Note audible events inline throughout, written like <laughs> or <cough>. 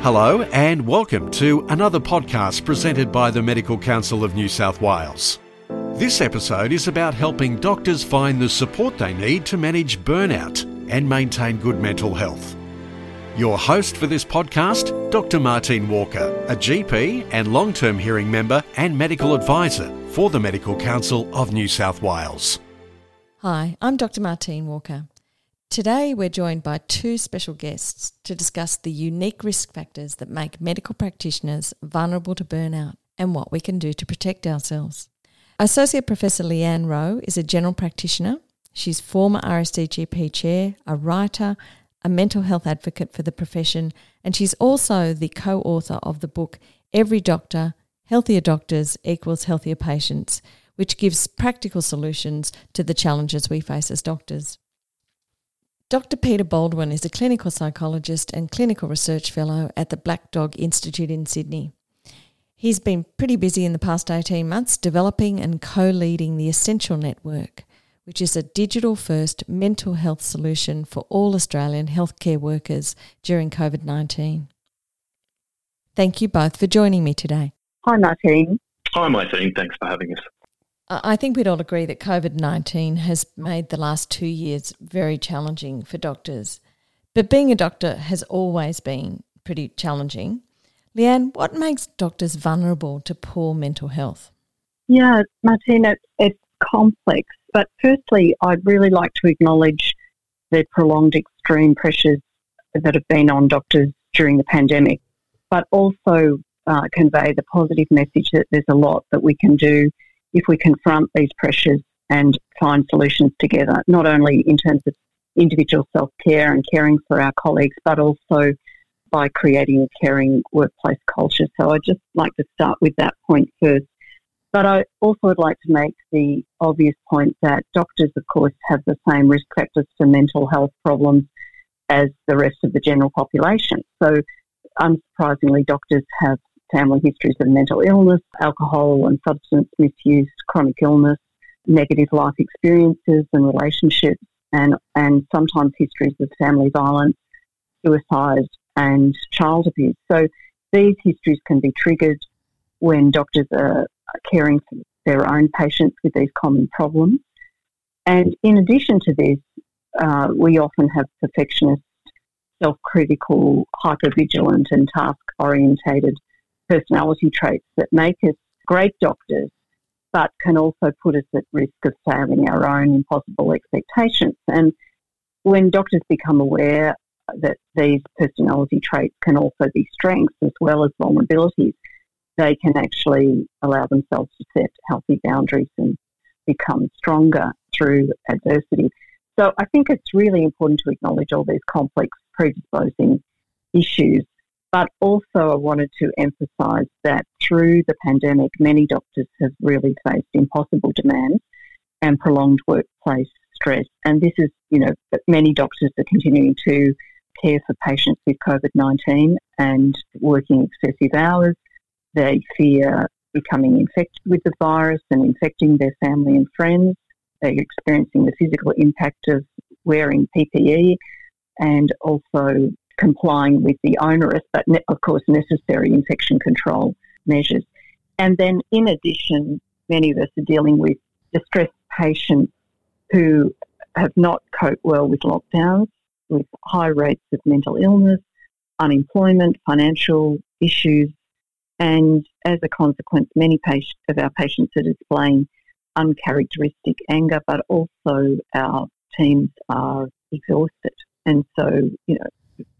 Hello, and welcome to another podcast presented by the Medical Council of New South Wales. This episode is about helping doctors find the support they need to manage burnout and maintain good mental health. Your host for this podcast, Dr. Martine Walker, a GP and long term hearing member and medical advisor for the Medical Council of New South Wales. Hi, I'm Dr. Martine Walker. Today, we're joined by two special guests to discuss the unique risk factors that make medical practitioners vulnerable to burnout and what we can do to protect ourselves. Associate Professor Leanne Rowe is a general practitioner. She's former RACGP chair, a writer, a mental health advocate for the profession, and she's also the co author of the book Every Doctor Healthier Doctors Equals Healthier Patients, which gives practical solutions to the challenges we face as doctors. Dr. Peter Baldwin is a clinical psychologist and clinical research fellow at the Black Dog Institute in Sydney. He's been pretty busy in the past 18 months developing and co leading the Essential Network, which is a digital first mental health solution for all Australian healthcare workers during COVID 19. Thank you both for joining me today. Hi, Martine. Hi, Martine. Thanks for having us. I think we'd all agree that COVID 19 has made the last two years very challenging for doctors. But being a doctor has always been pretty challenging. Leanne, what makes doctors vulnerable to poor mental health? Yeah, Martina, it's complex. But firstly, I'd really like to acknowledge the prolonged extreme pressures that have been on doctors during the pandemic, but also uh, convey the positive message that there's a lot that we can do if we confront these pressures and find solutions together, not only in terms of individual self care and caring for our colleagues, but also by creating a caring workplace culture. So I'd just like to start with that point first. But I also would like to make the obvious point that doctors, of course, have the same risk factors for mental health problems as the rest of the general population. So, unsurprisingly, doctors have family histories of mental illness, alcohol and substance misuse, chronic illness, negative life experiences and relationships, and, and sometimes histories of family violence, suicide, and child abuse. So these histories can be triggered when doctors are caring for their own patients with these common problems. And in addition to this, uh, we often have perfectionist, self critical, hypervigilant, and task orientated personality traits that make us great doctors, but can also put us at risk of failing our own impossible expectations. And when doctors become aware that these personality traits can also be strengths as well as vulnerabilities, they can actually allow themselves to set healthy boundaries and become stronger through adversity. So I think it's really important to acknowledge all these complex predisposing issues but also, I wanted to emphasise that through the pandemic, many doctors have really faced impossible demands and prolonged workplace stress. And this is, you know, many doctors are continuing to care for patients with COVID 19 and working excessive hours. They fear becoming infected with the virus and infecting their family and friends. They're experiencing the physical impact of wearing PPE and also complying with the onerous, but of course necessary infection control measures. And then, in addition, many of us are dealing with distressed patients who have not coped well with lockdowns, with high rates of mental illness, unemployment, financial issues, and as a consequence, many of our patients are displaying uncharacteristic anger, but also our teams are exhausted. And so, you know,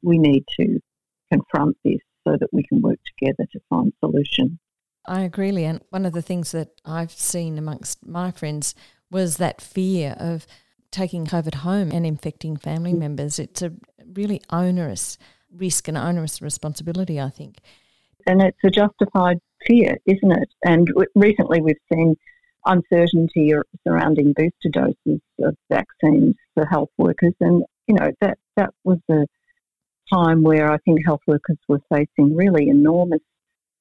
we need to confront this so that we can work together to find solutions. I agree, Leanne. One of the things that I've seen amongst my friends was that fear of taking COVID home and infecting family mm. members. It's a really onerous risk and onerous responsibility, I think. And it's a justified fear, isn't it? And recently we've seen uncertainty surrounding booster doses of vaccines for health workers, and you know that that was a time where I think health workers were facing really enormous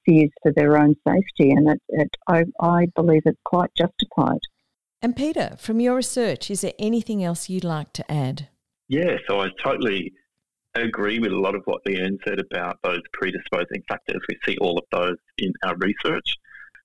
fears for their own safety, and it, it, I, I believe it's quite justified. And Peter, from your research, is there anything else you'd like to add? Yeah, so I totally agree with a lot of what Leanne said about those predisposing factors. We see all of those in our research.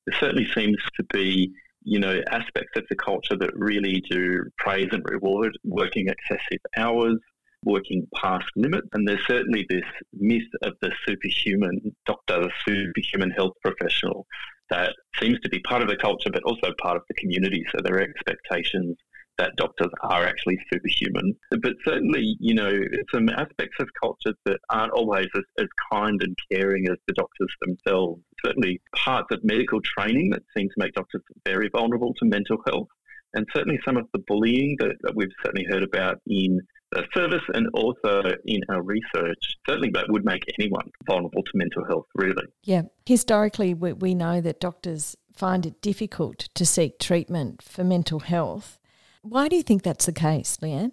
There certainly seems to be, you know, aspects of the culture that really do praise and reward working excessive hours, working past limits. And there's certainly this myth of the superhuman doctor, the superhuman health professional that seems to be part of the culture, but also part of the community. So there are expectations that doctors are actually superhuman. But certainly, you know, some aspects of culture that aren't always as, as kind and caring as the doctors themselves. Certainly, parts of medical training that seem to make doctors very vulnerable to mental health. And certainly, some of the bullying that, that we've certainly heard about in the service and also in our research, certainly that would make anyone vulnerable to mental health, really. Yeah. Historically, we, we know that doctors find it difficult to seek treatment for mental health. Why do you think that's the case, Leanne?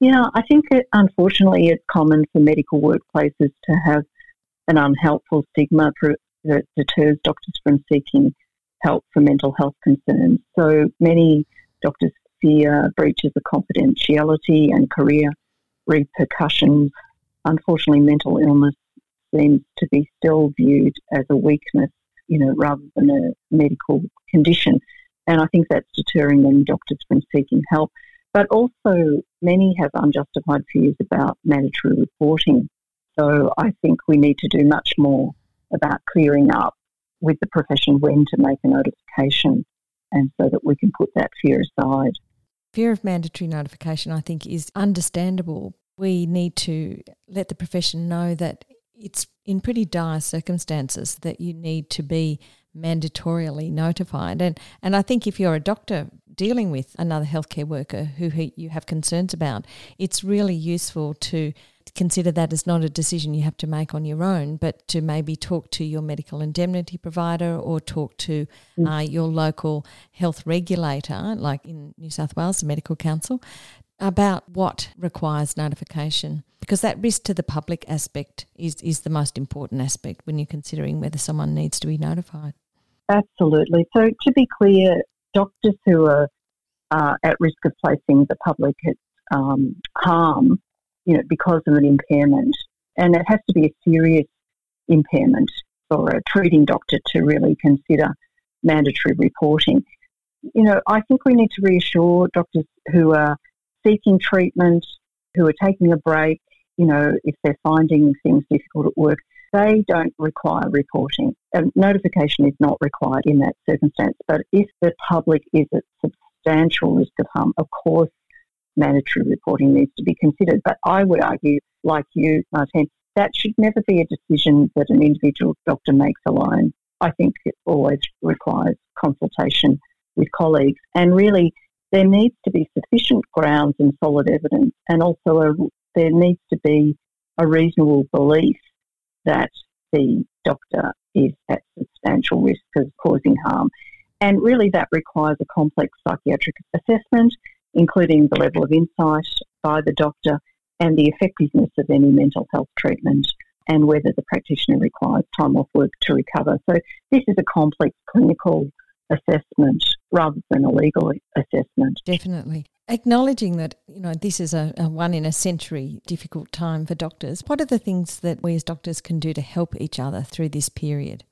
Yeah, I think it, unfortunately it's common for medical workplaces to have an unhelpful stigma that deters doctors from seeking help for mental health concerns. So many doctors fear breaches of confidentiality and career repercussions. Unfortunately, mental illness seems to be still viewed as a weakness, you know, rather than a medical condition. And I think that's deterring many doctors from seeking help. But also, many have unjustified fears about mandatory reporting. So I think we need to do much more about clearing up with the profession when to make a notification and so that we can put that fear aside. Fear of mandatory notification, I think, is understandable. We need to let the profession know that it's in pretty dire circumstances that you need to be mandatorily notified. And, and I think if you're a doctor dealing with another healthcare worker who you have concerns about, it's really useful to consider that as not a decision you have to make on your own, but to maybe talk to your medical indemnity provider or talk to mm. uh, your local health regulator, like in New South Wales, the Medical Council, about what requires notification because that risk to the public aspect is, is the most important aspect when you're considering whether someone needs to be notified. Absolutely. So, to be clear, doctors who are uh, at risk of placing the public at um, harm, you know, because of an impairment, and it has to be a serious impairment for a treating doctor to really consider mandatory reporting. You know, I think we need to reassure doctors who are seeking treatment, who are taking a break, you know, if they're finding things difficult at work, they don't require reporting. Notification is not required in that circumstance. But if the public is at substantial risk of harm, of course, mandatory reporting needs to be considered. But I would argue, like you, Martine, that should never be a decision that an individual doctor makes alone. I think it always requires consultation with colleagues. And really, there needs to be sufficient grounds and solid evidence, and also a, there needs to be a reasonable belief that the doctor is at substantial risk of causing harm. And really, that requires a complex psychiatric assessment, including the level of insight by the doctor and the effectiveness of any mental health treatment and whether the practitioner requires time off work to recover. So, this is a complex clinical assessment rather than a legal assessment. Definitely. Acknowledging that you know this is a, a, one in a century difficult time for doctors, what are the things that we as doctors can do to help each other through this period?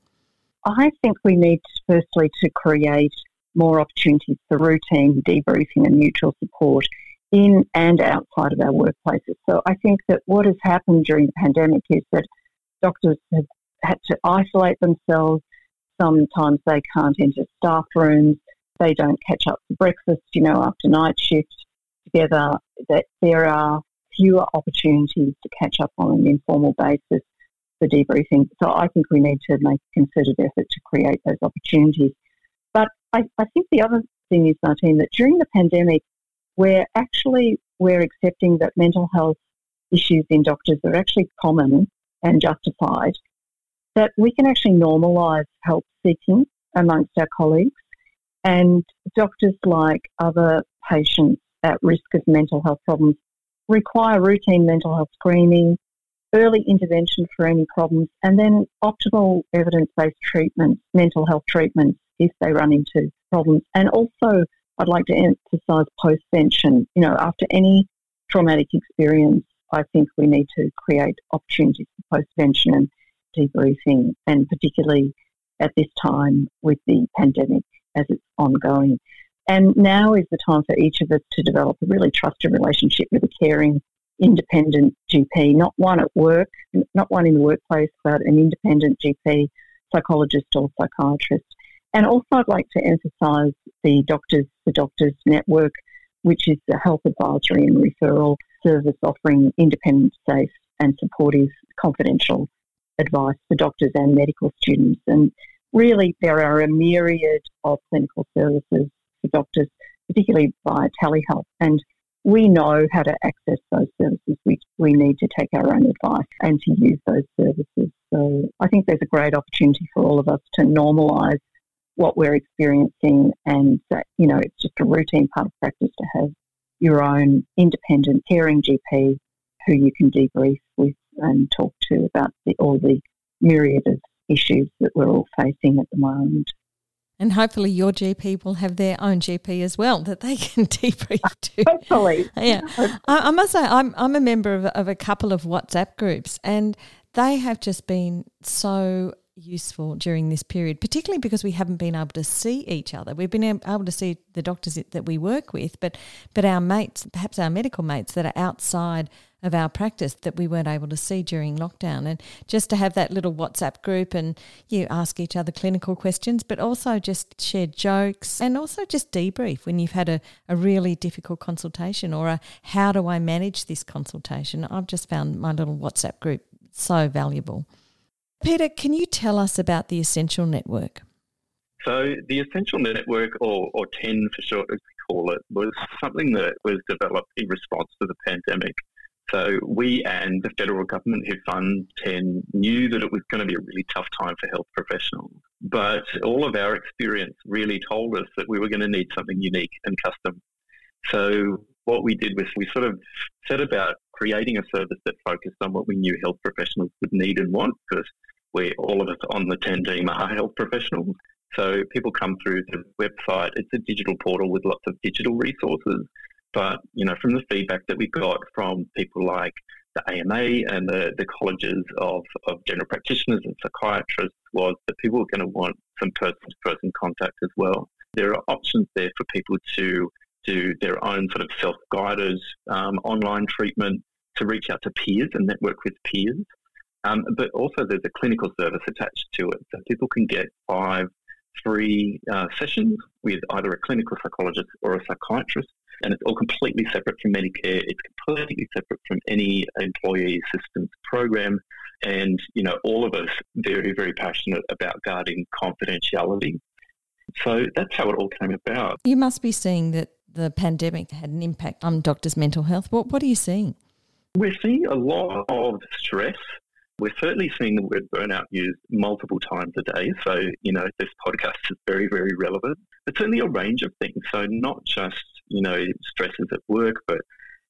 I think we need firstly to create more opportunities for routine debriefing and mutual support in and outside of our workplaces. So I think that what has happened during the pandemic is that doctors have had to isolate themselves. Sometimes they can't enter staff rooms they don't catch up for breakfast, you know, after night shift together, that there are fewer opportunities to catch up on an informal basis for debriefing. So I think we need to make a concerted effort to create those opportunities. But I, I think the other thing is, Martine, that during the pandemic, we're actually we're accepting that mental health issues in doctors are actually common and justified. That we can actually normalise help seeking amongst our colleagues and doctors, like other patients at risk of mental health problems, require routine mental health screening, early intervention for any problems, and then optimal evidence based treatments, mental health treatments, if they run into problems. And also, I'd like to emphasise postvention. You know, after any traumatic experience, I think we need to create opportunities for post-prevention and debriefing, and particularly at this time with the pandemic as it's ongoing. And now is the time for each of us to develop a really trusted relationship with a caring, independent GP, not one at work, not one in the workplace, but an independent GP, psychologist or psychiatrist. And also, I'd like to emphasise the Doctors the Doctors Network, which is a health advisory and referral service offering independent, safe, and supportive confidential advice for doctors and medical students. And really, there are a myriad of clinical services for doctors, particularly via telehealth. And we know how to access those services. We, we need to take our own advice and to use those services. So I think there's a great opportunity for all of us to normalise what we're experiencing and that, you know, it's just a routine part of practice to have your own independent caring GP who you can debrief with and talk to about the, all the myriad of issues that we're all facing at the moment. And hopefully, your GP will have their own GP as well that they <laughs> can debrief to. <laughs> Hopefully, yeah. I, I, must say, I'm I'm a member of, of a couple of WhatsApp groups, and they have just been so useful during this period, particularly because we haven't been able to see each other. We've been able to see the doctors that we work with, but but our mates, perhaps our medical mates that are outside of our practice that we weren't able to see during lockdown. And just to have that little WhatsApp group and you ask each other clinical questions, but also just share jokes and also just debrief when you've had a, a really difficult consultation or a how do I manage this consultation. I've just found my little WhatsApp group so valuable. Peter, can you tell us about the Essential Network? So, the Essential Network, or, or TEN for short, as we call it, was something that was developed in response to the pandemic. So, we and the federal government who fund TEN knew that it was going to be a really tough time for health professionals. But all of our experience really told us that we were going to need something unique and custom. So, what we did was we sort of set about creating a service that focused on what we knew health professionals would need and want because we all of us on the TEN team are health professionals. So people come through the website. It's a digital portal with lots of digital resources. But, you know, from the feedback that we got from people like the AMA and the, the colleges of, of general practitioners and psychiatrists was that people were going to want some person-to-person contact as well. There are options there for people to do their own sort of self-guided um, online treatment, to reach out to peers and network with peers. Um, but also, there's a clinical service attached to it. So people can get five free uh, sessions with either a clinical psychologist or a psychiatrist. And it's all completely separate from Medicare. It's completely separate from any employee assistance program. And, you know, all of us very, very passionate about guarding confidentiality. So that's how it all came about. You must be seeing that the pandemic had an impact on doctors' mental health. What, what are you seeing? We're seeing a lot of stress we're certainly seeing the word burnout used multiple times a day. So, you know, this podcast is very, very relevant. But certainly a range of things. So, not just, you know, stresses at work, but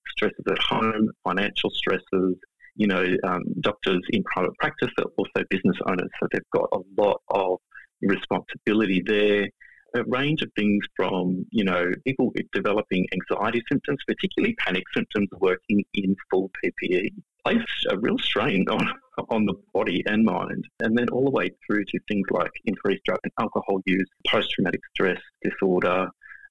stresses at home, financial stresses, you know, um, doctors in private practice are also business owners. So, they've got a lot of responsibility there. A range of things from, you know, people developing anxiety symptoms, particularly panic symptoms, working in full PPE place a real strain on, on the body and mind. And then all the way through to things like increased drug and alcohol use, post traumatic stress disorder,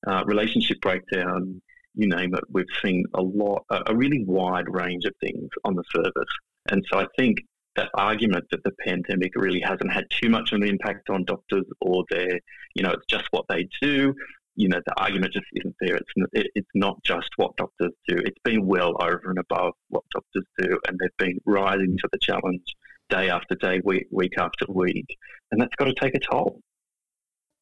uh, relationship breakdown, you name it. We've seen a lot, a really wide range of things on the service. And so I think that argument that the pandemic really hasn't had too much of an impact on doctors or their, you know, it's just what they do you know, the argument just isn't there. It's it, it's not just what doctors do. It's been well over and above what doctors do, and they've been rising to the challenge day after day, week week after week, and that's got to take a toll.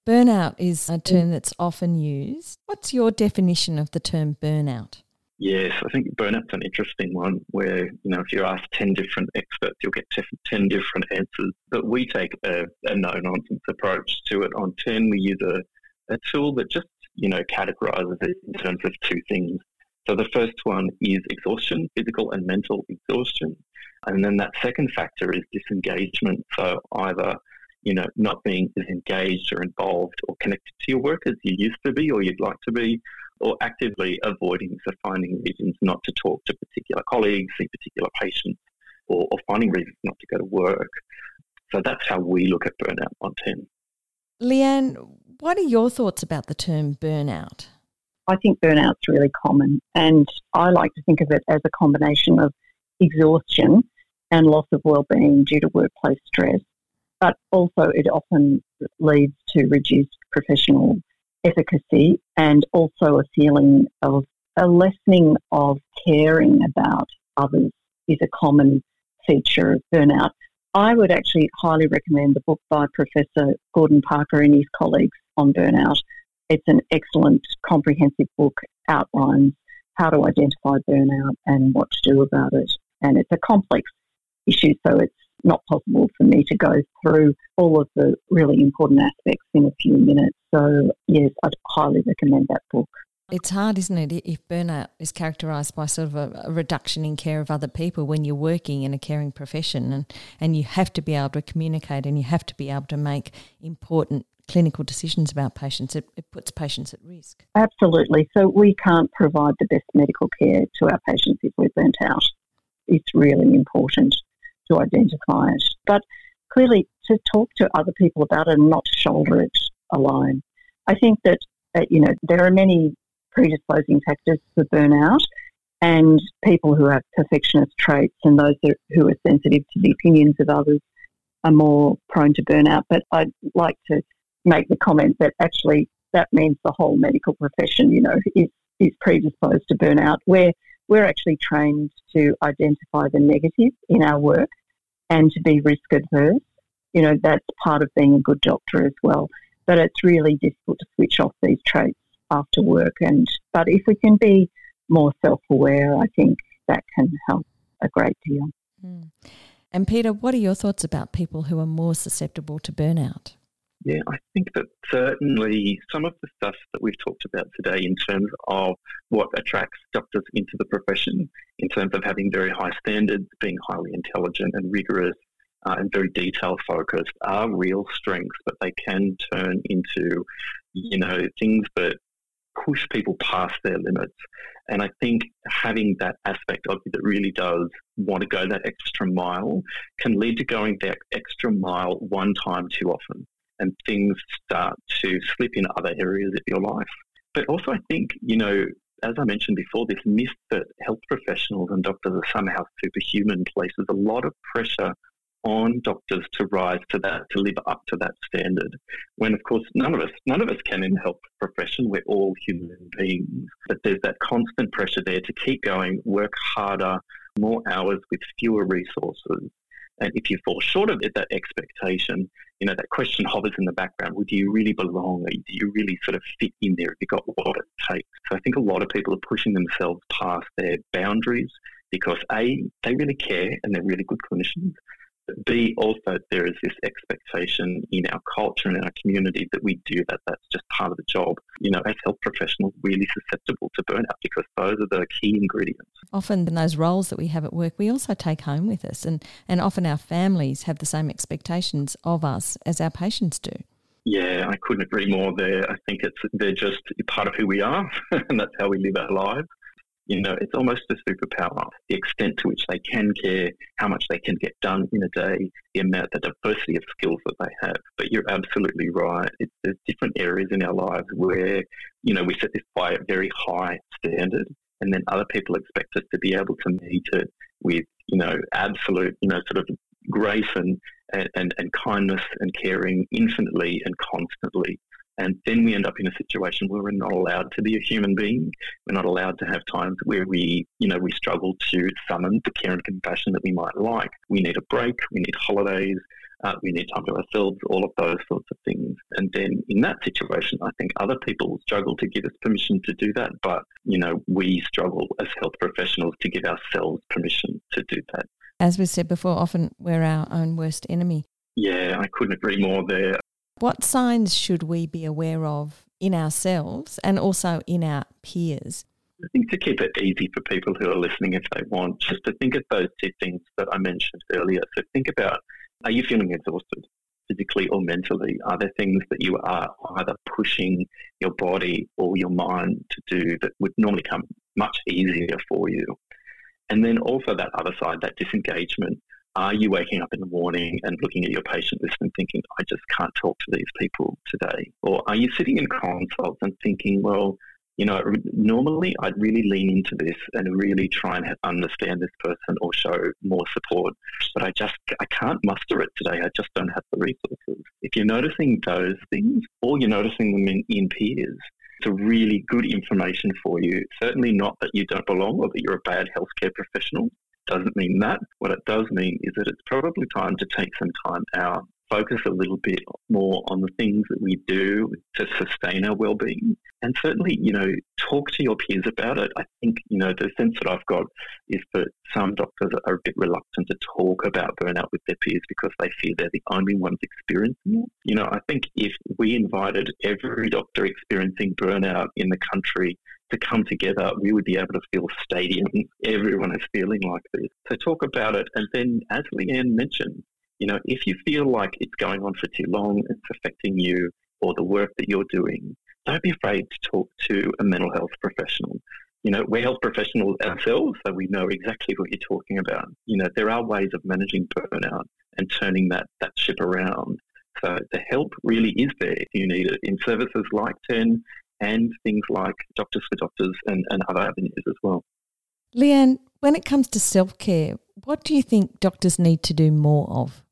Burnout is a term that's often used. What's your definition of the term burnout? Yes, I think burnout's an interesting one where, you know, if you ask 10 different experts, you'll get 10 different answers. But we take a, a no nonsense approach to it. On TEN, we use a a tool that just, you know, categorizes it in terms of two things. So the first one is exhaustion, physical and mental exhaustion. And then that second factor is disengagement. So either, you know, not being as engaged or involved or connected to your work as you used to be or you'd like to be, or actively avoiding, so finding reasons not to talk to particular colleagues, see particular patients, or, or finding reasons not to go to work. So that's how we look at burnout on 10. Leanne, what are your thoughts about the term burnout? I think burnout's really common, and I like to think of it as a combination of exhaustion and loss of well-being due to workplace stress. But also, it often leads to reduced professional efficacy and also a feeling of a lessening of caring about others is a common feature of burnout. I would actually highly recommend the book by Professor Gordon Parker and his colleagues on burnout. It's an excellent, comprehensive book, outlines how to identify burnout and what to do about it. And it's a complex issue, so it's not possible for me to go through all of the really important aspects in a few minutes. So, yes, I'd highly recommend that book. It's hard, isn't it, if burnout is characterised by sort of a, a, reduction in care of other people when you're working in a caring profession and, and you have to be able to communicate and you have to be able to make important clinical decisions about patients. It, it puts patients at risk. Absolutely. So we can't provide the best medical care to our patients if we're burnt out. It's really important to identify it. But clearly, to talk to other people about it and not to shoulder it alone. I think that, uh, you know, there are many predisposing factors for burnout and people who have perfectionist traits and those who are sensitive to the opinions of others are more prone to burnout. But I'd like to make the comment that actually that means the whole medical profession, you know, is, is predisposed to burnout. We're, we're actually trained to identify the negative in our work and to be risk adverse. You know, that's part of being a good doctor as well. But it's really difficult to switch off these traits after work. And but if we can be more self-aware, I think that can help a great deal. Mm. And Peter, what are your thoughts about people who are more susceptible to burnout? Yeah, I think that certainly some of the stuff that we've talked about today in terms of what attracts doctors into the profession, in terms of having very high standards, being highly intelligent and rigorous, uh, and very detail focused, are real strengths, but they can turn into, you know, things that push people past their limits. And I think having that aspect of you that really does want to go that extra mile can lead to going that extra mile one time too often. And things start to slip in other areas of your life. But also, I think, you know, as I mentioned before, this myth that health professionals and doctors are somehow superhuman places a lot of pressure on doctors to rise to that, to live up to that standard. When of course none of us, none of us can in the health profession. We're all human beings, but there's that constant pressure there to keep going, work harder, more hours with fewer resources. And if you fall short of it, that expectation, you know, that question hovers in the background. Well, do you really belong? Do you really sort of fit in there? Have you got what it takes? So I think a lot of people are pushing themselves past their boundaries because A, they really care and they're really good clinicians. B, also, there is this expectation in our culture and in our community that we do that. That's just part of the job. You know, as health professionals, really susceptible to burnout because those are the key ingredients. Often, in those roles that we have at work, we also take home with us, and, and often our families have the same expectations of us as our patients do. Yeah, I couldn't agree more there. I think it's they're just part of who we are, <laughs> and that's how we live our lives. You know, it's almost a superpower. The extent to which they can care, how much they can get done in a day, the amount, the diversity of skills that they have. But you're absolutely right. There's different areas in our lives where, you know, we set this by a very high standard, and then other people expect us to be able to meet it with, you know, absolute, you know, sort of grace and, and, and kindness and caring infinitely and constantly. And then we end up in a situation where we're not allowed to be a human being. We're not allowed to have times where we, you know, we struggle to summon the care and compassion that we might like. We need a break. We need holidays. Uh, we need time to ourselves, all of those sorts of things. And then in that situation, I think other people struggle to give us permission to do that. But, you know, we struggle as health professionals to give ourselves permission to do that. As we said before, often we're our own worst enemy. Yeah, I couldn't agree more there. What signs should we be aware of in ourselves and also in our peers? I think to keep it easy for people who are listening if they want, just to think of those two things that I mentioned earlier. So think about are you feeling exhausted? physically or mentally? Are there things that you are either pushing your body or your mind to do that would normally come much easier for you? And then also that other side, that disengagement. Are you waking up in the morning and looking at your patient list and thinking, I just can't talk to these people today? Or are you sitting in consults and thinking, well, you know, normally I'd really lean into this and really try and understand this person or show more support, but I just I can't muster it today. I just don't have the resources. If you're noticing those things, or you're noticing them in, in peers, it's a really good information for you. Certainly not that you don't belong or that you're a bad healthcare professional. Doesn't mean that. What it does mean is that it's probably time to take some time out focus a little bit more on the things that we do to sustain our well-being. And certainly you know talk to your peers about it. I think you know the sense that i've got is that some doctors are a bit reluctant to talk about burnout with their peers because they fear they're the only ones experiencing it. You know i think if we invited every doctor experiencing burnout in the country to come together, we would be able to fill stadiums. Everyone is feeling like this. So talk about it. And then, as Leanne mentioned, you know, if you feel like it's going on for too long, it's affecting you or the work that you're doing, don't be afraid to talk to a mental health professional. You know, we're health professionals ourselves, so we know exactly what you're talking about. You know, there are ways of managing burnout and turning that, that ship around. So the help really is there if you need it in services like TEN and things like Doctors for Doctors and, and other avenues as well. Leanne, when it comes to self care, what do you think doctors need to do more of?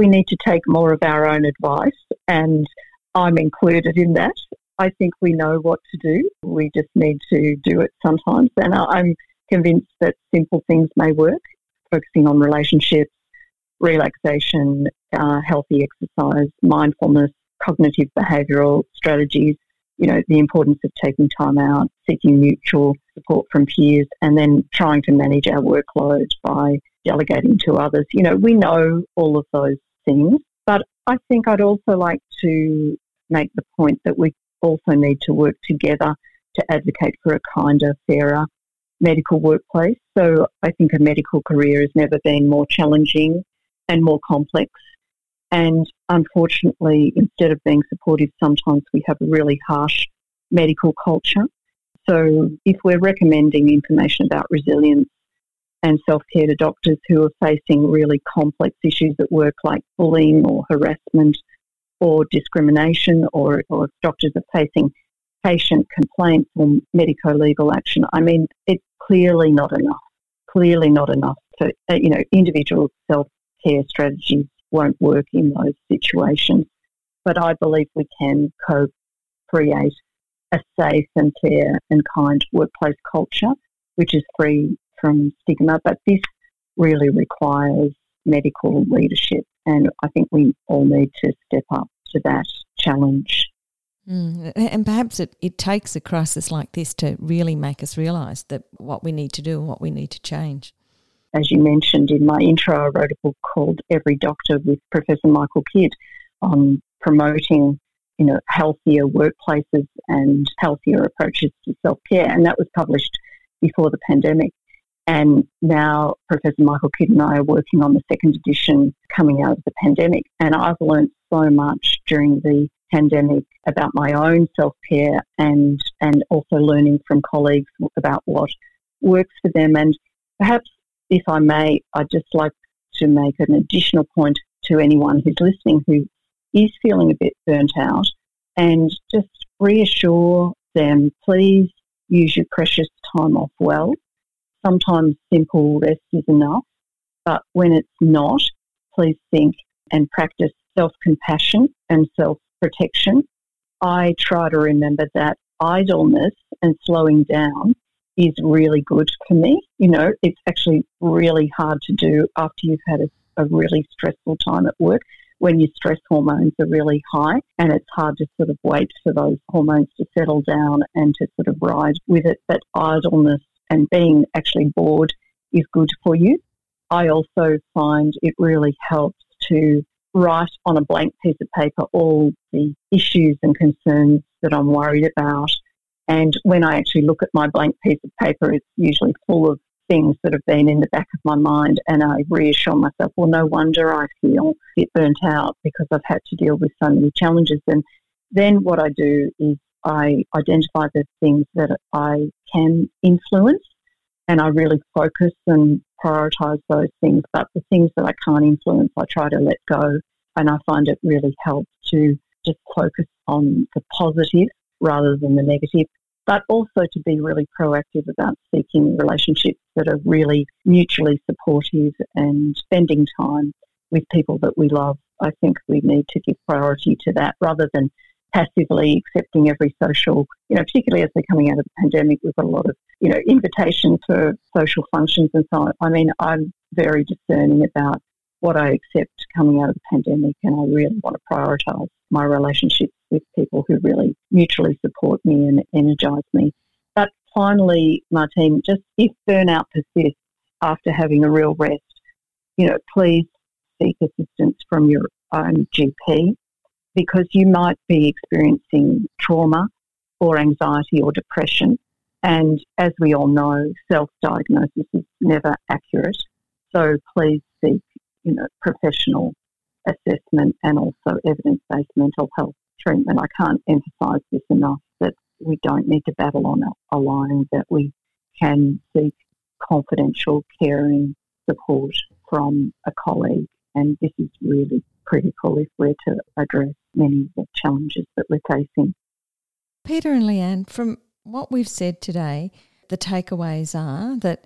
we need to take more of our own advice, and I'm included in that. I think we know what to do. We just need to do it sometimes. And I'm convinced that simple things may work, focusing on relationships, relaxation, uh, healthy exercise, mindfulness, cognitive behavioural strategies, you know, the importance of taking time out, seeking mutual support from peers, and then trying to manage our workload by delegating to others. You know, we know all of those things, but I think I'd also like to make the point that we also need to work together to advocate for a kinder, fairer medical workplace. So I think a medical career has never been more challenging and more complex. And unfortunately, instead of being supportive, sometimes we have a really harsh medical culture. So if we're recommending information about resilience and self care to doctors who are facing really complex issues at work like bullying or harassment or discrimination, or, or if doctors are facing patient complaints or medico legal action. I mean, it's clearly not enough. Clearly not enough for, uh, you know, individual self care strategies won't work in those situations. But I believe we can co create a safe and fair and kind workplace culture, which is free from stigma, but this really requires medical leadership, and I think we all need to step up to that challenge. Mm. And perhaps it, it takes a crisis like this to really make us realise that what we need to do and what we need to change. As you mentioned in my intro, I wrote a book called Every Doctor with Professor Michael Kidd on promoting you know, healthier workplaces and healthier approaches to self care, and that was published before the pandemic. And now Professor Michael Kidd and I are working on the second edition coming out of the pandemic. And I've learned so much during the pandemic about my own self care and and also learning from colleagues about what works for them. And perhaps, if I may, I'd just like to make an additional point to anyone who's listening who is feeling a bit burnt out and just reassure them, please use your precious time off well sometimes simple rest is enough, but when it's not, please think and practice self compassion and self protection. I try to remember that idleness and slowing down is really good for me. You know, it's actually really hard to do after you've had a, a really stressful time at work when your stress hormones are really high and it's hard to sort of wait for those hormones to settle down and to sort of ride with it. But idleness and being actually bored is good for you. I also find it really helps to write on a blank piece of paper all the issues and concerns that I'm worried about. And when I actually look at my blank piece of paper, it's usually full of things that have been in the back of my mind, and I reassure myself, well, no wonder I feel a bit burnt out because I've had to deal with so many challenges. And then what I do is I identify the things that I can influence and I really focus and prioritize those things. But the things that I can't influence, I try to let go. And I find it really helps to just focus on the positive rather than the negative, but also to be really proactive about seeking relationships that are really mutually supportive and spending time with people that we love. I think we need to give priority to that rather than passively accepting every social, you know, particularly as we're coming out of the pandemic with a lot of, you know, invitations for social functions and so on. I mean, I'm very discerning about what I accept coming out of the pandemic and I really want to prioritise my relationships with people who really mutually support me and energise me. But finally, Martine, just if burnout persists after having a real rest, you know, please seek assistance from your own GP because you might be experiencing trauma or anxiety or depression. And as we all know, self diagnosis is never accurate. So please seek you know, professional assessment and also evidence based mental health treatment. I can't emphasise this enough that we don't need to battle on alone, that we can seek confidential, caring support from a colleague. And this is really critical if we're to address many of the challenges that we're facing. Peter and Leanne, from what we've said today, the takeaways are that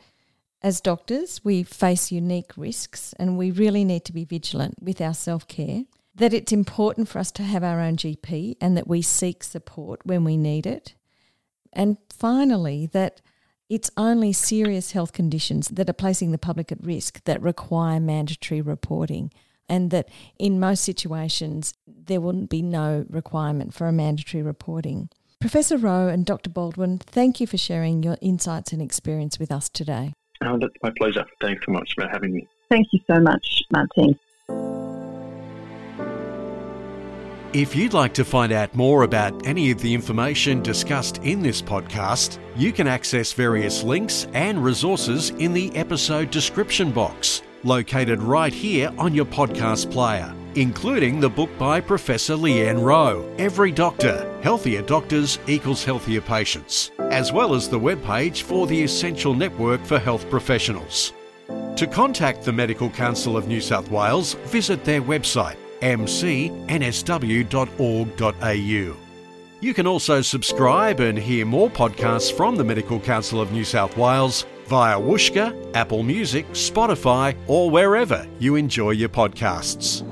as doctors, we face unique risks and we really need to be vigilant with our self care. That it's important for us to have our own GP and that we seek support when we need it. And finally, that it's only serious health conditions that are placing the public at risk that require mandatory reporting and that in most situations there wouldn't be no requirement for a mandatory reporting. Professor Rowe and Dr. Baldwin, thank you for sharing your insights and experience with us today. Oh, that's my pleasure. Thanks so much for having me. Thank you so much, Martine. If you'd like to find out more about any of the information discussed in this podcast, you can access various links and resources in the episode description box located right here on your podcast player, including the book by Professor Leanne Rowe, Every Doctor Healthier Doctors Equals Healthier Patients, as well as the webpage for the Essential Network for Health Professionals. To contact the Medical Council of New South Wales, visit their website mcnsw.org.au. You can also subscribe and hear more podcasts from the Medical Council of New South Wales via Whooshkaa, Apple Music, Spotify, or wherever you enjoy your podcasts.